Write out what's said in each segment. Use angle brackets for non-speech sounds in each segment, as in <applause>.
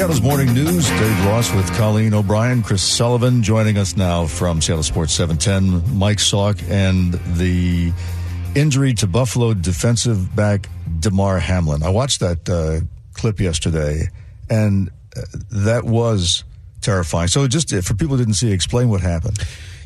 Seattle's Morning News, Dave Ross with Colleen O'Brien, Chris Sullivan joining us now from Seattle Sports 710, Mike Salk, and the injury to Buffalo defensive back Damar Hamlin. I watched that uh, clip yesterday, and uh, that was terrifying. So, just uh, for people who didn't see, explain what happened.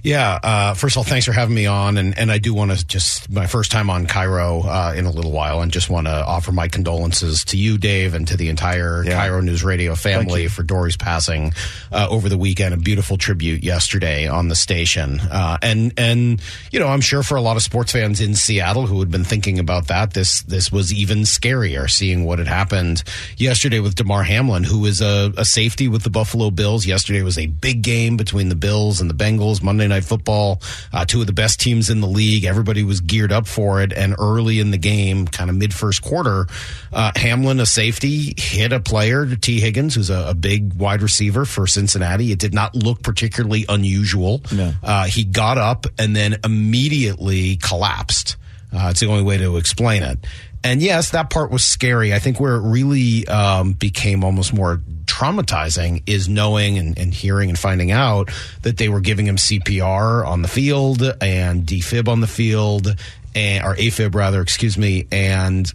Yeah. Uh, first of all, thanks for having me on. And, and I do want to just, my first time on KIRO uh, in a little while, and just want to offer my condolences to you, Dave, and to the entire yeah. KIRO News Radio family for Dory's passing uh, over the weekend. A beautiful tribute yesterday on the station. Uh, and, and, you know, I'm sure for a lot of sports fans in Seattle who had been thinking about that, this, this was even scarier seeing what had happened yesterday with Damar Hamlin, who is a, a safety with the Buffalo Bills. Yesterday was a big game between the Bills and the Bengals Monday night Night Football, uh, two of the best teams in the league. Everybody was geared up for it. And early in the game, kind of mid first quarter, uh, Hamlin, a safety, hit a player, Tee Higgins, who's a, a, big wide receiver for Cincinnati. It did not look particularly unusual. No. Uh, he got up and then immediately collapsed. Uh, it's the only way to explain it. And yes, that part was scary. I think where it really um, became almost more traumatizing is knowing and, and, hearing and finding out that they were giving him CPR on the field and defib on the field, and, or AFib rather, excuse me, and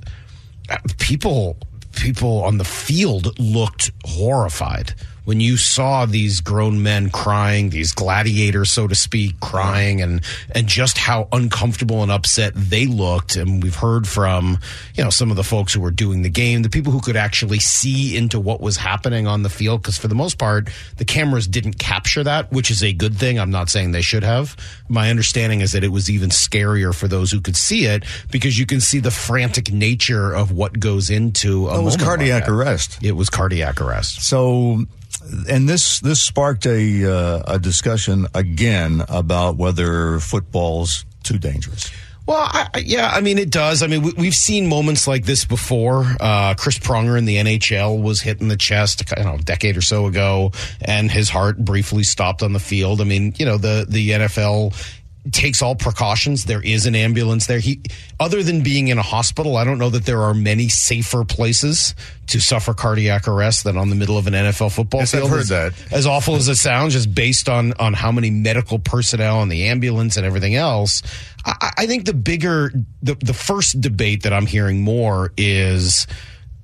uh, people people on the field looked horrified when you saw these grown men crying, these gladiators, so to speak, crying, and and just how uncomfortable and upset they looked. And we've heard from you know some of the folks who were doing the game, the people who could actually see into what was happening on the field, because for the most part, the cameras didn't capture that, which is a good thing. I'm not saying they should have. My understanding is that it was even scarier for those who could see it because you can see the frantic nature of what goes into a. it was cardiac like arrest. It was cardiac arrest. So and this this sparked a uh, a discussion again about whether football's too dangerous. Well, I, yeah, I mean it does. I mean we, have seen moments like this before. Uh, Chris Pronger in the NHL was hit in the chest, you know, a decade or so ago, and his heart briefly stopped on the field. I mean, you know, the the NFL takes all precautions. There is an ambulance there. He, other than being in a hospital, I don't know that there are many safer places to suffer cardiac arrest than on the middle of an NFL football yes, field. I've heard as, that. As awful as it sounds, just based on on how many medical personnel and the ambulance and everything else. I, I think the bigger, the the first debate that I'm hearing more is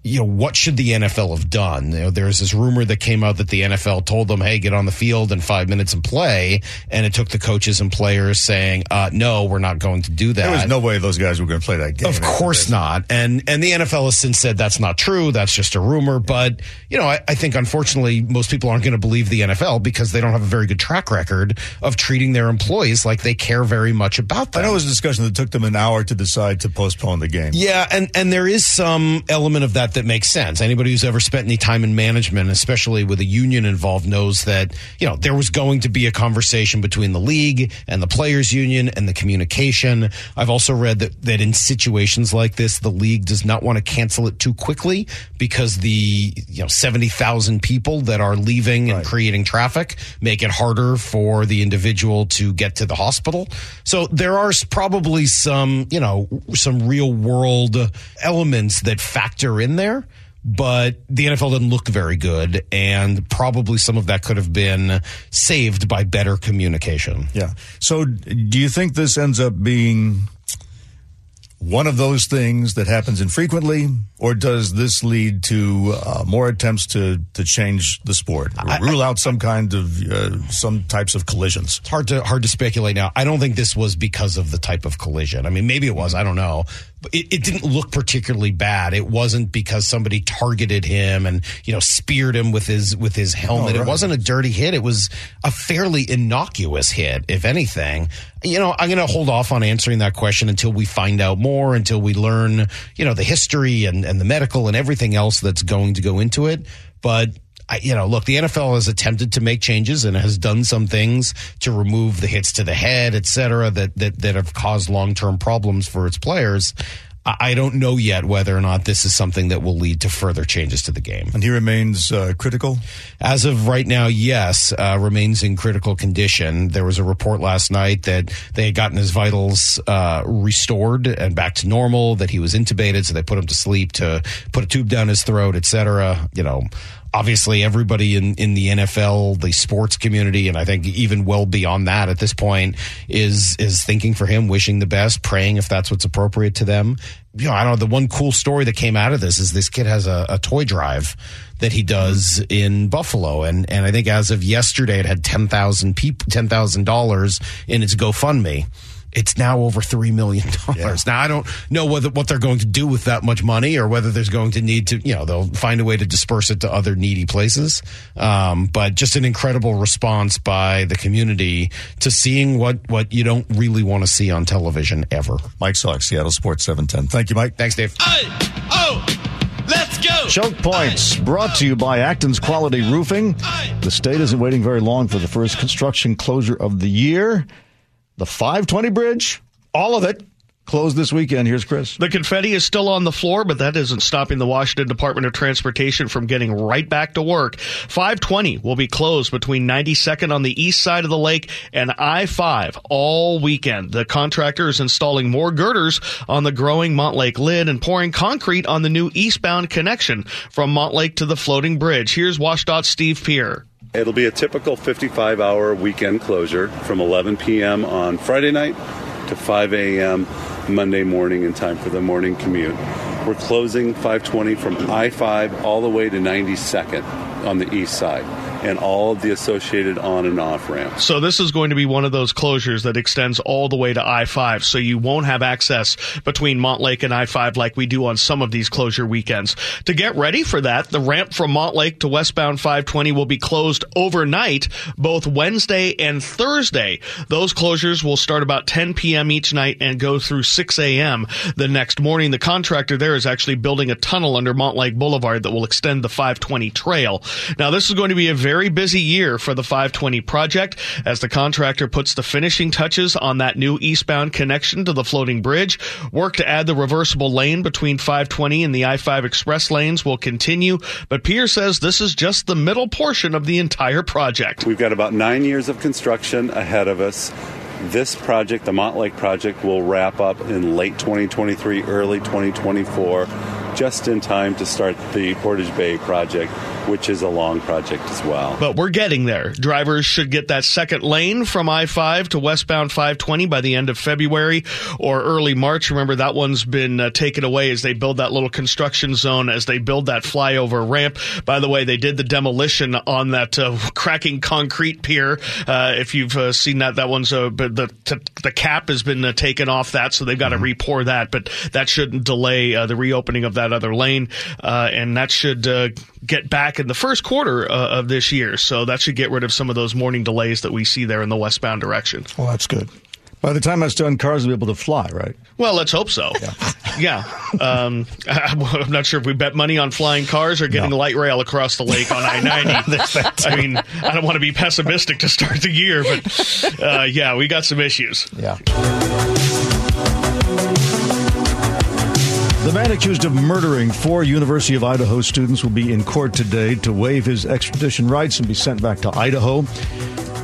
you know, what should the NFL have done? You know, there's this rumor that came out that the NFL told them, hey, get on the field in five minutes and play. And it took the coaches and players saying, uh, no, we're not going to do that. There was no way those guys were going to play that game. Of course not. And, and the NFL has since said that's not true. That's just a rumor. But, you know, I, I think unfortunately most people aren't going to believe the NFL because they don't have a very good track record of treating their employees like they care very much about them. I know it was a discussion that took them an hour to decide to postpone the game. Yeah. And, and there is some element of that that makes sense. Anybody who's ever spent any time in management, especially with a union involved, knows that, you know, there was going to be a conversation between the league and the players union and the communication. I've also read that, that in situations like this, the league does not want to cancel it too quickly because the, you know, 70,000 people that are leaving and right. creating traffic make it harder for the individual to get to the hospital. So there are probably some, you know, some real world elements that factor in there but the NFL didn't look very good, and probably some of that could have been saved by better communication. Yeah. So, do you think this ends up being one of those things that happens infrequently, or does this lead to uh, more attempts to, to change the sport, I, rule I, out some kind of uh, some types of collisions? It's hard to hard to speculate now. I don't think this was because of the type of collision. I mean, maybe it was. I don't know it, it, didn't look particularly bad. It wasn't because somebody targeted him and you know speared him with his with his helmet. Oh, right. It wasn't a dirty hit. It was a fairly innocuous hit, if anything. You know, I'm going to hold off on answering that question until we find out more, until we learn you know the history and and the medical and everything else that's going to go into it. But I, you know, look, the NFL has attempted to make changes and has done some things to remove the hits to the head, et cetera, that, that, that have caused long term problems for its players. I don't know yet whether or not this is something that will lead to further changes to the game. And he remains uh, critical? As of right now, yes, uh, remains in critical condition. There was a report last night that they had gotten his vitals uh, restored and back to normal, that he was intubated, so they put him to sleep to put a tube down his throat, etc. You know, obviously everybody in, in the NFL, the sports community, and I think even well beyond that at this point is is thinking for him, wishing the best, praying if that's what's appropriate to them. You know, I don't know. The one cool story that came out of this is this kid has a, a toy drive that he does in Buffalo, and and I think as of yesterday, it had ten thousand people, ten thousand dollars in its GoFundMe it's now over three million dollars. Yeah. Now I don't know whether what they're going to do with that much money, or whether there's going to need to, you know, they'll find a way to disperse it to other needy places. Um, but just an incredible response by the community to seeing what what you don't really want to see on television ever. Mike Salk, Seattle Sports seven ten. Thank you, Mike. Thanks, Dave. Hey, oh. Let's go. Choke points brought to you by Acton's Quality Roofing. The state isn't waiting very long for the first construction closure of the year. The 520 bridge, all of it, closed this weekend. Here's Chris. The confetti is still on the floor, but that isn't stopping the Washington Department of Transportation from getting right back to work. 520 will be closed between 92nd on the east side of the lake and I-5 all weekend. The contractor is installing more girders on the growing Montlake lid and pouring concrete on the new eastbound connection from Montlake to the floating bridge. Here's WSDOT Steve Pierre. It'll be a typical 55 hour weekend closure from 11 p.m. on Friday night to 5 a.m. Monday morning in time for the morning commute. We're closing 520 from I 5 all the way to 92nd on the east side and all of the associated on and off ramps. So this is going to be one of those closures that extends all the way to I-5. So you won't have access between Montlake and I-5 like we do on some of these closure weekends. To get ready for that, the ramp from Montlake to westbound 520 will be closed overnight, both Wednesday and Thursday. Those closures will start about 10 p.m. each night and go through 6 a.m. the next morning. The contractor there is actually building a tunnel under Montlake Boulevard that will extend the 520 trail. Now this is going to be a very very busy year for the 520 project as the contractor puts the finishing touches on that new eastbound connection to the floating bridge. Work to add the reversible lane between 520 and the I-5 express lanes will continue, but Pierre says this is just the middle portion of the entire project. We've got about nine years of construction ahead of us. This project, the Montlake project, will wrap up in late 2023, early 2024, just in time to start the Portage Bay project which is a long project as well. But we're getting there. Drivers should get that second lane from I 5 to westbound 520 by the end of February or early March. Remember, that one's been uh, taken away as they build that little construction zone, as they build that flyover ramp. By the way, they did the demolition on that uh, <laughs> cracking concrete pier. Uh, if you've uh, seen that, that one's uh, the, the cap has been uh, taken off that, so they've got to mm-hmm. repour that. But that shouldn't delay the reopening of that other lane, and that should get back in the first quarter uh, of this year. So that should get rid of some of those morning delays that we see there in the westbound direction. Well, that's good. By the time that's done, cars will be able to fly, right? Well, let's hope so. Yeah. <laughs> yeah. Um, <laughs> I'm not sure if we bet money on flying cars or getting no. light rail across the lake on <laughs> I 90. I mean, I don't want to be pessimistic to start the year, but uh, yeah, we got some issues. Yeah. The man accused of murdering four University of Idaho students will be in court today to waive his extradition rights and be sent back to Idaho.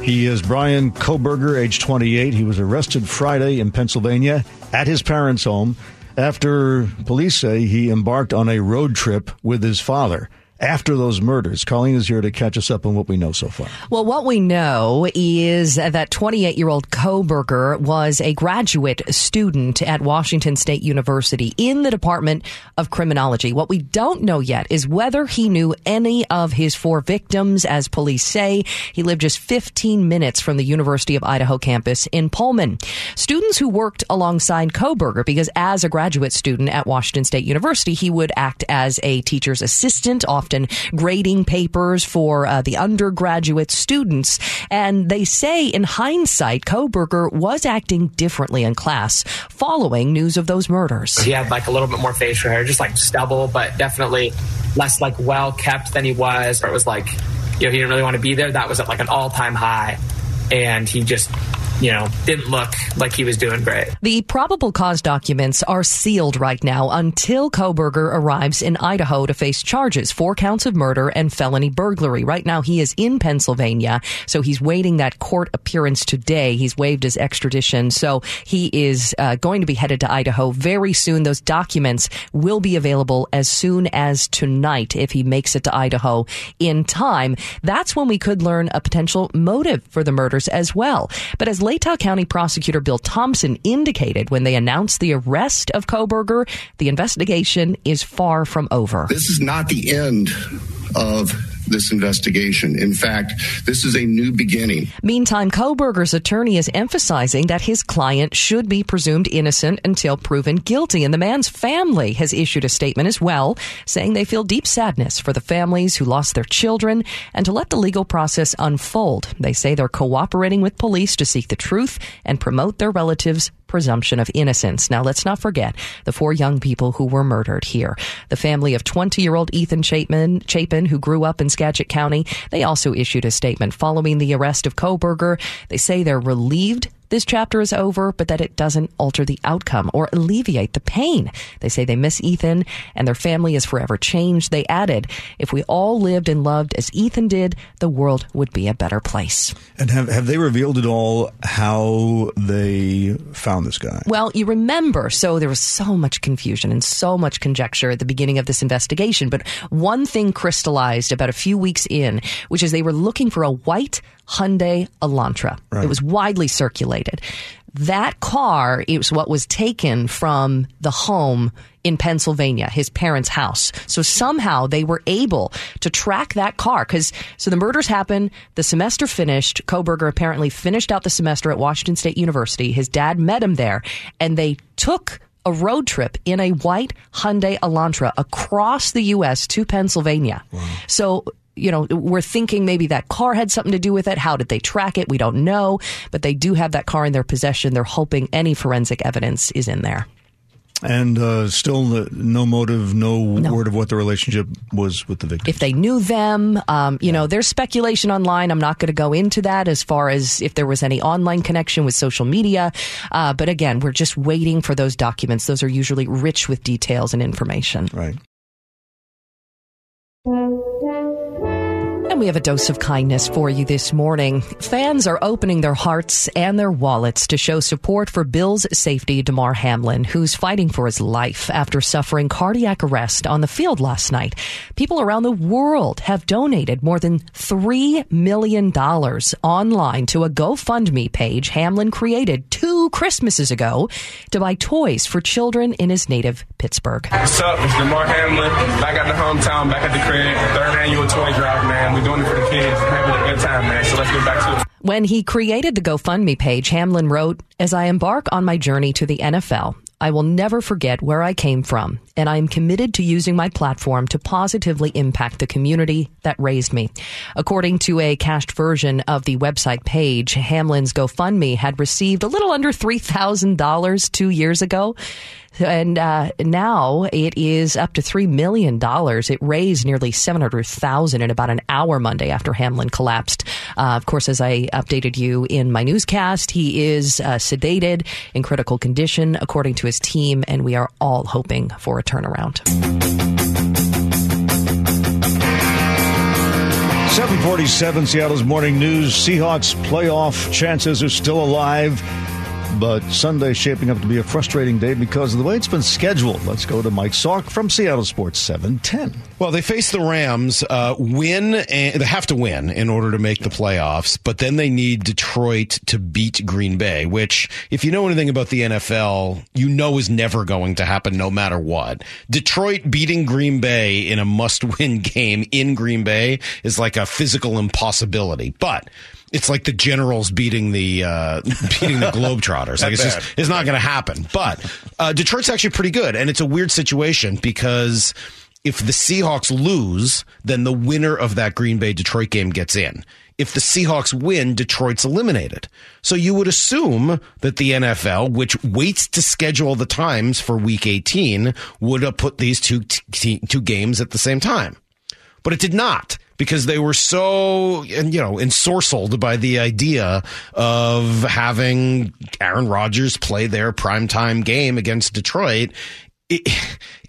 He is Bryan Kohberger, age 28. He was arrested Friday in Pennsylvania at his parents' home after police say he embarked on a road trip with his father after those murders. Colleen is here to catch us up on what we know so far. Well, what we know is that 28 year old Kohberger was a graduate student at Washington State University in the Department of Criminology. What we don't know yet is whether he knew any of his four victims, as police say. He lived just 15 minutes from the University of Idaho campus in Pullman. Students who worked alongside Kohberger, because as a graduate student at Washington State University, he would act as a teacher's assistant, often often grading papers for uh, the undergraduate students. And they say, in hindsight, Kohberger was acting differently in class following news of those murders. He had like a little bit more facial hair, just like stubble, but definitely less like well kept than he was. Or it was like, you know, he didn't really want to be there. That was at like an all time high. And he just you know, didn't look like he was doing great. The probable cause documents are sealed right now until Kohberger arrives in Idaho to face charges, four counts of murder and felony burglary. Right now, he is in Pennsylvania, so he's waiting that court appearance today. He's waived his extradition, so he is uh, going to be headed to Idaho very soon. Those documents will be available as soon as tonight if he makes it to Idaho in time. That's when we could learn a potential motive for the murders as well. But as Latah County prosecutor Bill Thompson indicated when they announced the arrest of Kohberger, the investigation is far from over. This is not the end of this investigation. In fact, this is a new beginning. Meantime, Kohberger's attorney is emphasizing that his client should be presumed innocent until proven guilty. And the man's family has issued a statement as well, saying they feel deep sadness for the families who lost their children and to let the legal process unfold. They say they're cooperating with police to seek the truth and promote their relatives' presumption of innocence. Now, let's not forget the four young people who were murdered here. The family of 20 year old Ethan Chapin, Chapin, who grew up in Skagit County, they also issued a statement following the arrest of Kohberger. They say they're relieved this chapter is over, but that it doesn't alter the outcome or alleviate the pain. They say they miss Ethan and their family is forever changed. They added, if we all lived and loved as Ethan did, the world would be a better place. And have, have they revealed at all how they found this guy? Well, you remember, so there was so much confusion and so much conjecture at the beginning of this investigation, but one thing crystallized about a few weeks in, which is they were looking for a white Hyundai Elantra. Right. It was widely circulated. That car is what was taken from the home in Pennsylvania, his parents' house. So somehow they were able to track that car because so the murders happened, the semester finished. Kohberger apparently finished out the semester at Washington State University. His dad met him there, and they took a road trip in a white Hyundai Elantra across the U.S. to Pennsylvania. Wow. So you know, we're thinking maybe that car had something to do with it. How did they track it? We don't know, but they do have that car in their possession. They're hoping any forensic evidence is in there. And uh, still no motive, no, no, word of what the relationship was with the victim. If they knew them, um, you yeah. know, there's speculation online. I'm not going to go into that as far as if there was any online connection with social media. Uh, but again, we're just waiting for those documents. Those are usually rich with details and information. Right. We have a dose of kindness for you this morning. Fans are opening their hearts and their wallets to show support for Bills safety Damar Hamlin, who's fighting for his life after suffering cardiac arrest on the field last night. People around the world have donated more than $3 million online to a GoFundMe page Hamlin created two Christmases ago to buy toys for children in his native Pittsburgh. What's up? It's Damar Hamlin, back at the hometown, back at the crib, third annual toy drive, man We're doing it for the kids and having a good time, man. So let's get back to it. When he created the GoFundMe page, Hamlin wrote, As I embark on my journey to the NFL, I will never forget where I came from, and I am committed to using my platform to positively impact the community that raised me. According to a cached version of the website page, Hamlin's GoFundMe had received a little under $3,000 two years ago. And uh, now it is up to $3 million. It raised nearly 700000 in about an hour Monday after Hamlin collapsed. Uh, of course, as I updated you in my newscast, he is uh, sedated in critical condition, according to his team, and we are all hoping for a turnaround. 747 Seattle's morning news. Seahawks playoff chances are still alive but Sunday shaping up to be a frustrating day because of the way it's been scheduled. Let's go to Mike Salk from Seattle Sports 710. Well, they face the Rams, uh, win, and they have to win in order to make the playoffs, but then they need Detroit to beat Green Bay, which, if you know anything about the NFL, you know is never going to happen no matter what. Detroit beating Green Bay in a must win <laughs> game in Green Bay is like a physical impossibility. But it's like the Generals beating the uh, <laughs> beating the Globetrotters. like it's bad. just it's not going to happen. But uh, Detroit's actually pretty good, and it's a weird situation because if the Seahawks lose, then the winner of that Green Bay Detroit game gets in. If the Seahawks win, Detroit's eliminated. So you would assume that the NFL, which waits to schedule the times for Week 18, would have put these two t- two games at the same time. but it did not because they were so you know ensorcelled by the idea of having Aaron Rodgers play their primetime game against Detroit it,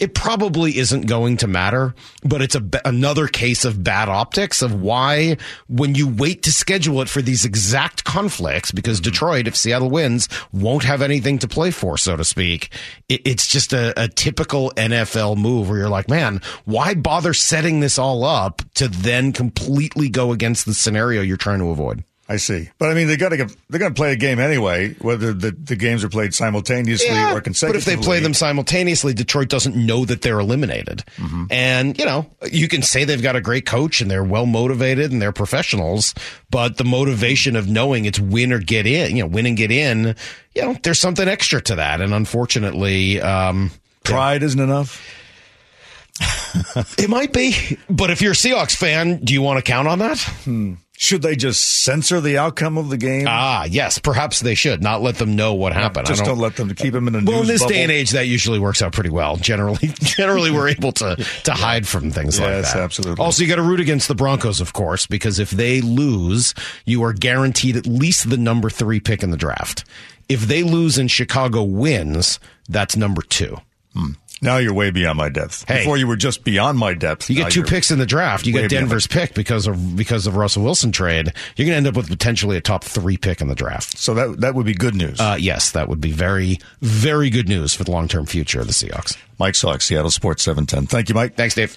it probably isn't going to matter, but it's a, another case of bad optics of why when you wait to schedule it for these exact conflicts, because mm-hmm. Detroit, if Seattle wins, won't have anything to play for, so to speak. It, it's just a, a typical NFL move where you're like, man, why bother setting this all up to then completely go against the scenario you're trying to avoid? I see, but I mean they got to they're going to play a game anyway, whether the, the games are played simultaneously yeah, or consecutively. But if they play them simultaneously, Detroit doesn't know that they're eliminated. Mm-hmm. And you know, you can say they've got a great coach and they're well motivated and they're professionals, but the motivation of knowing it's win or get in, you know, win and get in, you know, there's something extra to that. And unfortunately, um, pride yeah. isn't enough. It might be, but if you're a Seahawks fan, do you want to count on that? Hmm. Should they just censor the outcome of the game? Ah, yes, perhaps they should not let them know what happened. Just don't, don't, let them keep them in a well. in this bubble. day and age, that usually works out pretty well. Generally, <laughs> generally, we're able to to hide from things yes, like that. absolutely. Also, you got to root against the Broncos, of course, because if they lose, you are guaranteed at least the number three pick in the draft. If they lose and Chicago wins, that's number two. Hmm. Now you're way beyond my depth. Hey, Before you were just beyond my depth. You get two picks in the draft. You get Denver's pick because of because of Russell Wilson trade. You're going to end up with potentially a top three pick in the draft. So that that would be good news. Uh, yes, that would be very very good news for the long term future of the Seahawks. Mike Salk, Seattle Sports 710. Thank you, Mike. Thanks, Dave.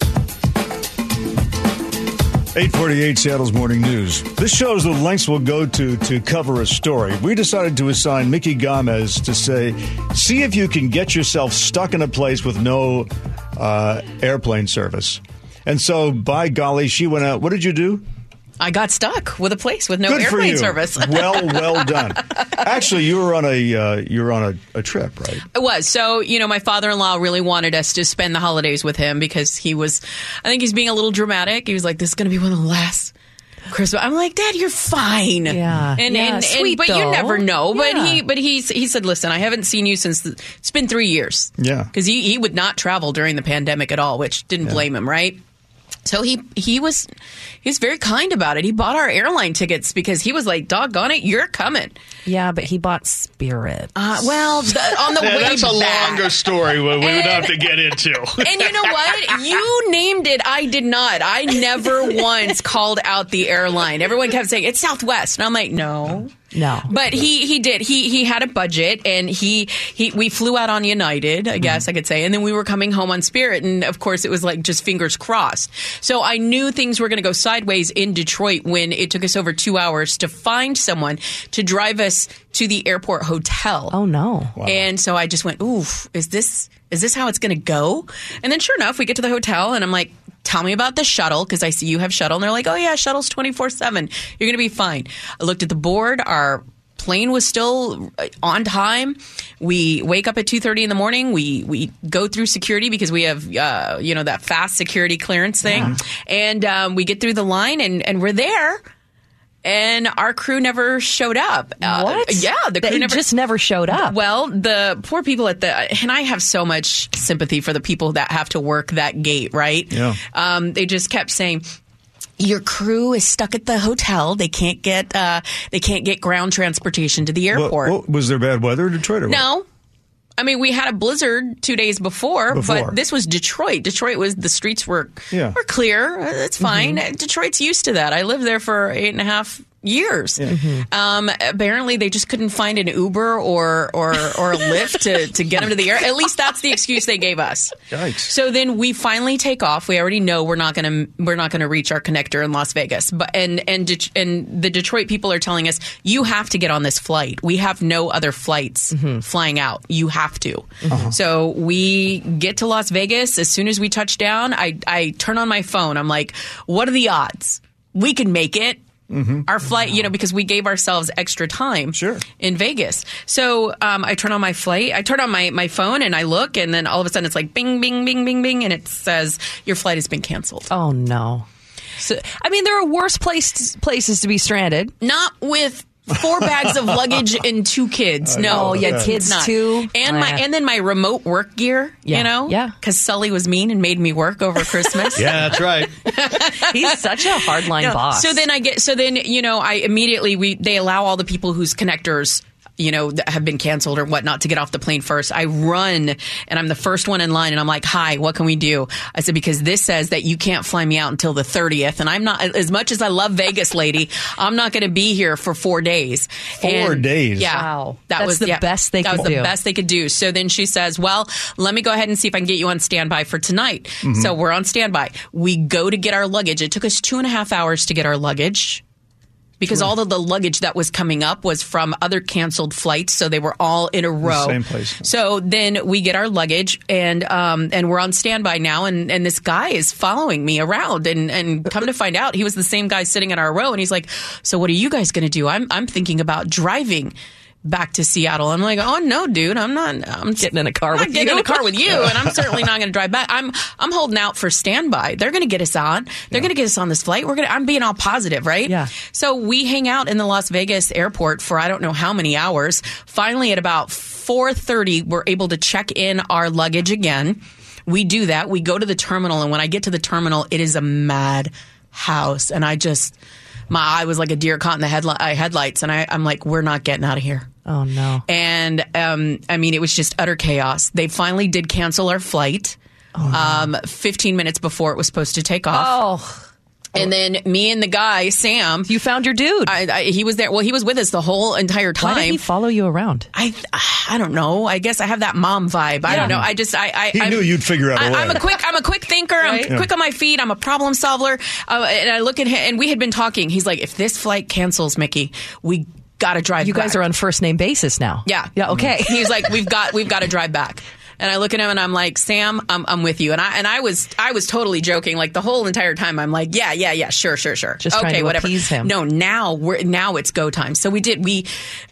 848 Seattle's Morning News. This shows the lengths we'll go to to cover a story. We decided to assign Mickey Gomez to say, see if you can get yourself stuck in a place with no uh, airplane service. And so, by golly, she went out. What did you do? I got stuck with a place with no Good airplane service. <laughs> well, well done. Actually, you were on a uh, you were on a, a, trip, right? It was. So, you know, my father-in-law really wanted us to spend the holidays with him because he was I think he's being a little dramatic. He was like this is going to be one of the last Christmas. I'm like, Dad, you're fine. Yeah, and yeah, and, sweet, and but though. you never know. Yeah. But he but he he said, listen, I haven't seen you since the, it's been three years. Yeah, because he he would not travel during the pandemic at all, which didn't Yeah. blame him, right? So he he was he was very kind about it. He bought our airline tickets because he was like, "Doggone it, you're coming." Yeah, but he bought Spirit. Uh, well, the, on the <laughs> Yeah, way that's a longer story we we would have to get into. <laughs> And you know what? You named it. I did not. I never <laughs> once called out the airline. Everyone kept saying it's Southwest, and I'm like, no. No. But he he did. He he had a budget and he he we flew out on United, I guess I could say. And then we were coming home on Spirit and of course it was like just fingers crossed. So I knew things were going to go sideways in Detroit when it took us over 2 hours to find someone to drive us to the airport hotel. Oh no. And so I just went, "Oof, is this is this how it's going to go?" And then sure enough, we get to the hotel and I'm like, "Tell me about the shuttle because I see you have shuttle." And they're like, "Oh yeah, shuttle's 24/7. You're going to be fine." I looked at the board, our plane was still uh, on time. We wake up at 2:30 in the morning. We we go through security because we have uh, you know that fast security clearance thing. And um, we get through the line and and we're there. And our crew never showed up. Uh, What? yeah, the crew They never just never showed up. well, the poor people at the and I have so much sympathy for the people that have to work that gate, right? Yeah. Um, they just kept saying. Your crew is stuck at the hotel. They can't get uh, they can't get ground transportation to the What- airport. what- was there bad weather in Detroit? Or what? no, I mean we had a blizzard two days before, Before. but this was Detroit. Detroit was the streets were Yeah. were clear. It's fine. Detroit's used to that. I lived there for eight and a half years. Mm-hmm. Um, apparently, they just couldn't find an Uber or or or a Lyft to, to get them to the air. At least that's the excuse they gave us. Yikes. So then we finally take off. We already know we're not going to we're not going to reach our connector in Las Vegas. But and and Det- and the Detroit people are telling us you have to get on this flight. We have no other flights mm-hmm. flying out. You have to. Mm-hmm. Uh-huh. So we get to Las Vegas as soon as we touch down. I I turn on my phone. I'm like, what are the odds? We can make it. Our flight, you know, because we gave ourselves extra time Sure. in Vegas. So um, I turn on my flight, I turn on my, my phone and I look, and then all of a sudden it's like bing, bing, bing, bing, bing, and it says your flight has been canceled. Oh no. So, I mean, there are worse place, places to be stranded. Not with four bags of luggage and two kids. No, Oh, yeah, it's kids not. too. and my and then my remote work gear. Yeah. You know, Yeah. because Sully was mean and made me work over Christmas. <laughs> Yeah, that's right. <laughs> He's such a hardline Yeah. boss. So then I get so then you know I immediately we they allow all the people whose connectors you know have been canceled or whatnot to get off the plane first. I run and I'm the first one in line and I'm like, "Hi, what can we do?" I said because this says that you can't fly me out until the 30th and I'm not as much as I love Vegas, lady. I'm not going to be here for 4 days. Four And- days? Yeah. Wow. That That's was the yeah, best they that could was the best they could do. So then she says, "Well, let me go ahead and see if I can get you on standby for tonight." Mm-hmm. So we're on standby. We go to get our luggage. It took us two and a half hours to get our luggage because all of the luggage that was coming up was from other canceled flights, so they were all in a row. same place. So then we get our luggage and um, and we're on standby now, and, and this guy is following me around, and and come to find out, he was the same guy sitting in our row, and he's like, "So what are you guys going to do? I'm I'm thinking about driving." Back to Seattle. I'm like, oh no, dude, I'm not. I'm Getting in a car I'm with getting you. in a car with you, <laughs> and I'm certainly not going to drive back. I'm I'm holding out for standby. They're going to get us on. They're going to get us on this flight. We're going. to I'm being all positive, right? Yeah. So we hang out in the Las Vegas airport for I don't know how many hours. Finally, at about 4:30, we're able to check in our luggage again. We do that. We go to the terminal, and when I get to the terminal, it is a mad house, and I just my eye was like a deer caught in the headli- uh, headlights, and I, I'm like, we're not getting out of here. Oh no. And um, I mean, it was just utter chaos. They finally did cancel our flight. Oh Um, 15 minutes before it was supposed to take off. Oh, And then me and the guy, Sam, you found your dude. I, I, he was there. Well, he was with us the whole entire time. Why did he follow you around? I I don't know. I guess I have that mom vibe. I don't know. I just I I He I'm- knew you'd figure out a I, way. I'm a quick I'm a quick thinker. Right. I'm quick on my feet. I'm a problem solver. Uh, and I look at him, and we had been talking. He's like, if this flight cancels, Mickey, we got to drive. You guys are on first name basis now. Yeah. Yeah. Okay. <laughs> He's like, we've got we've got to drive back. And I look at him and I'm like, Sam, I'm, I'm with you. And I and I was I was totally joking. Like the whole entire time, I'm like, yeah, yeah, yeah, sure, sure, sure. Just okay, to whatever. No, now we're now it's go time. So we did. We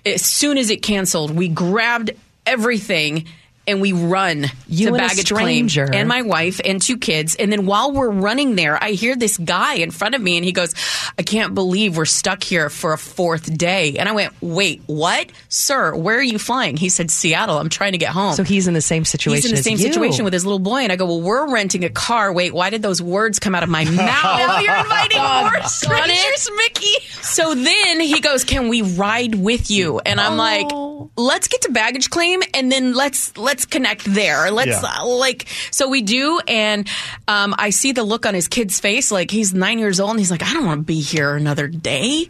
as soon as it canceled, we grabbed everything. And we run You to baggage claim, and my wife and two kids. And then while we're running there, I hear this guy in front of me, and he goes, "I can't believe we're stuck here for a fourth day." And I went, "Wait, what, sir? Where are you flying?" He said, "Seattle. I'm trying to get home." So he's in the same situation. He's in the same you. situation with his little boy, and I go, "Well, we're renting a car. Wait, why did those words come out of my <laughs> mouth? now you're inviting more strangers, Mickey." So then he goes, "Can we ride with you?" And I'm like, oh. "Let's get to baggage claim, and then let's let's connect there. Let's Yeah. uh, like." So we do, and um, I see the look on his kid's face, like he's nine years old, and he's like, "I don't want to be here another day."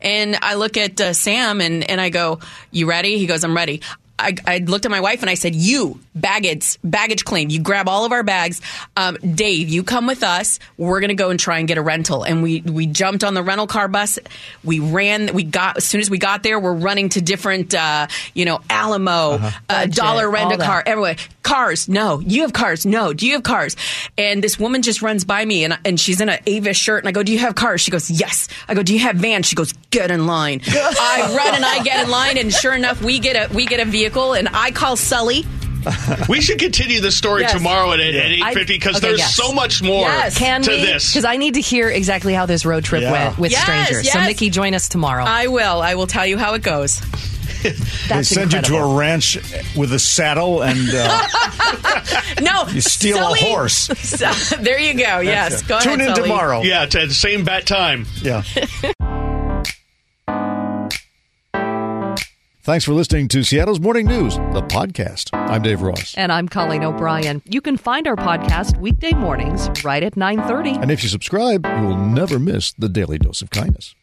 And I look at uh, Sam, and and I go, "You ready?" He goes, "I'm ready." I, I looked at my wife and I said, "You baggage baggage claim. You grab all of our bags. Um, Dave, you come with us. We're gonna go and try and get a rental." And we we jumped on the rental car bus. We ran. We got as soon as we got there, we're running to different, uh, you know, Alamo, uh Budget, dollar rent a car, everywhere. Cars, no. You have cars? No. Do you have cars? And this woman just runs by me and and she's in an Avis shirt and I go, "Do you have cars?" She goes, "Yes." I go, "Do you have vans?" She goes, "Get in line." <laughs> I run and I get in line and sure enough, we get a we get a vehicle and I call Sully. <laughs> We should continue the story Yes. tomorrow at, at 8.50 because okay, there's yes. so much more Yes. Can to we? this. Because I need to hear exactly how this road trip Yeah. went with Yes, strangers. So, yes. Mickey, join us tomorrow. I will. I will tell you how it goes. they That's send you to a ranch with a saddle and uh, <laughs> No, you steal Sully- a horse. So- <laughs> there you go. yes, it. go Tune ahead. in Sully. tomorrow. yeah, to the same bat time. Yeah. Thanks for listening to Seattle's Morning News, the podcast. I'm Dave Ross. and I'm Colleen O'Brien. You can find our podcast weekday mornings right at 9:30. And if you subscribe, you will never miss the daily dose of kindness.